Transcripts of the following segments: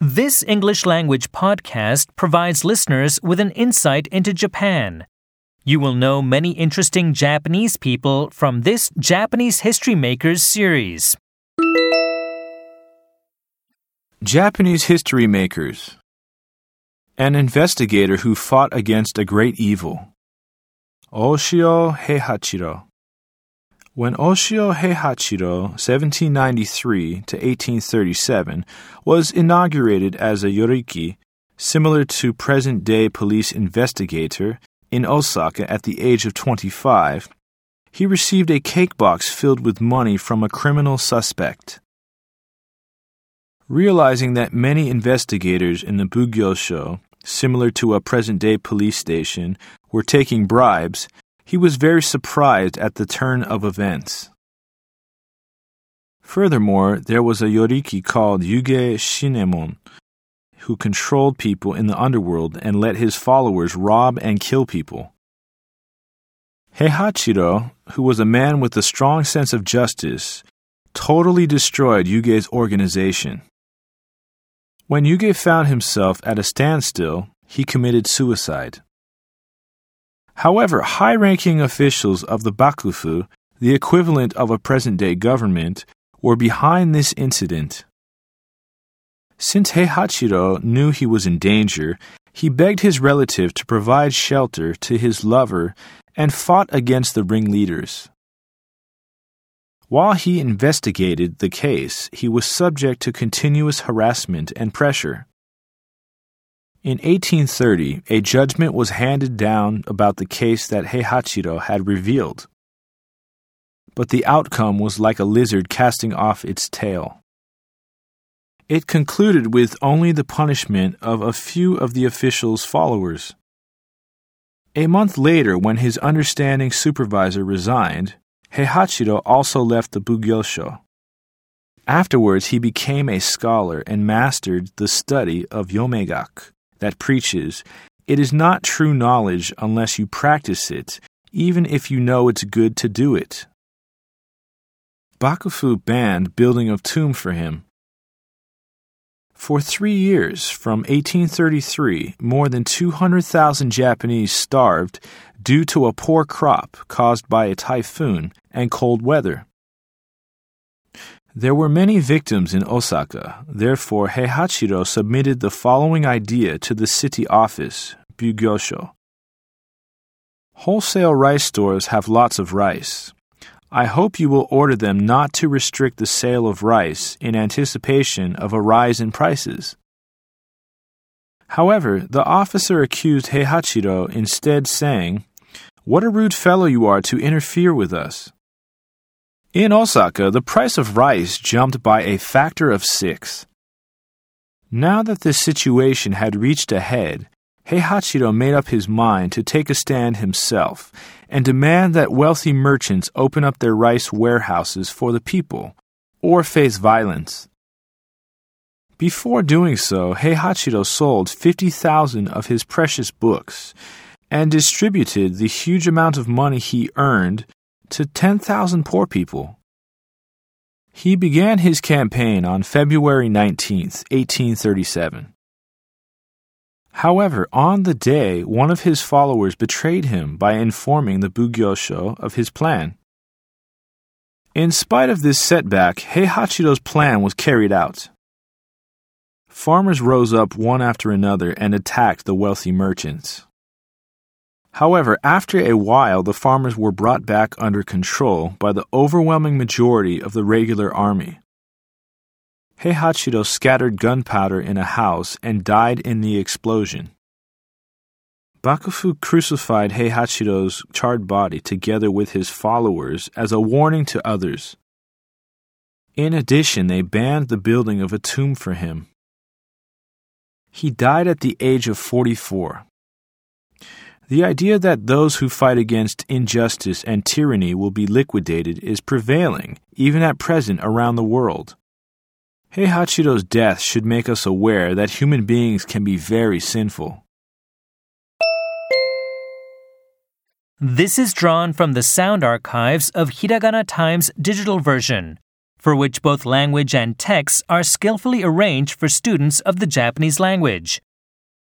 This English language podcast provides listeners with an insight into Japan. You will know many interesting Japanese people from this Japanese History Makers series. Japanese history makers. An investigator who fought against a great evil. Oshio Heihachiro. When Oshio Heihachiro, 1793 to 1837, was inaugurated as a yoriki, similar to present day police investigator, in Osaka at the age of 25, he received a cake box filled with money from a criminal suspect. Realizing that many investigators in the Bugyosho, similar to a present day police station, were taking bribes, he was very surprised at the turn of events. Furthermore, there was a yoriki called Yuge Shinemon, who controlled people in the underworld and let his followers rob and kill people. Heihachiro, who was a man with a strong sense of justice, totally destroyed Yuge's organization. When Yuge found himself at a standstill, he committed suicide. However, high ranking officials of the Bakufu, the equivalent of a present day government, were behind this incident. Since Heihachiro knew he was in danger, he begged his relative to provide shelter to his lover and fought against the ringleaders. While he investigated the case, he was subject to continuous harassment and pressure. In 1830, a judgment was handed down about the case that Heihachiro had revealed. But the outcome was like a lizard casting off its tail. It concluded with only the punishment of a few of the official's followers. A month later, when his understanding supervisor resigned, Heihachiro also left the Bugyosho. Afterwards, he became a scholar and mastered the study of Yomeigaku that preaches, It is not true knowledge unless you practice it, even if you know it's good to do it. Bakufu banned building of tomb for him. For three years, from 1833, more than 200,000 Japanese starved due to a poor crop caused by a typhoon and cold weather. There were many victims in Osaka, therefore Heihachiro submitted the following idea to the city office, Bugyosho. Wholesale rice stores have lots of rice. I hope you will order them not to restrict the sale of rice in anticipation of a rise in prices. However, the officer accused Heihachiro instead saying, What a rude fellow you are to interfere with us. In Osaka, the price of rice jumped by a factor of six. Now that the situation had reached a head, Heihachiro made up his mind to take a stand himself and demand that wealthy merchants open up their rice warehouses for the people or face violence. Before doing so, Heihachiro sold 50,000 of his precious books and distributed the huge amount of money he earned to 10,000 poor people. He began his campaign on February 19, 1837. However, on the day, one of his followers betrayed him by informing the Bugyosho of his plan. In spite of this setback, Heihachiro's plan was carried out. Farmers rose up one after another and attacked the wealthy merchants. However, after a while, the farmers were brought back under control by the overwhelming majority of the regular army. Heihachiro scattered gunpowder in a house and died in the explosion. Bakufu crucified Heihachiro's charred body together with his followers as a warning to others. In addition, they banned the building of a tomb for him. He died at the age of 44. The idea that those who fight against injustice and tyranny will be liquidated is prevailing, even at present, around the world. Heihachiro's death should make us aware that human beings can be very sinful. This is drawn from the sound archives of Hiragana Times digital version. for which both language and text are skillfully arranged for students of the Japanese language.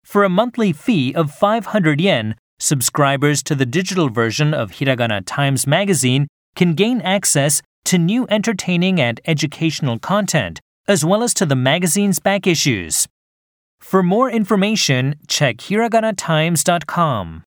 For a monthly fee of 500 yen, subscribers to the digital version of Hiragana Times magazine can gain access to new entertaining and educational content, as well as to the magazine's back issues. For more information, check hiraganatimes.com.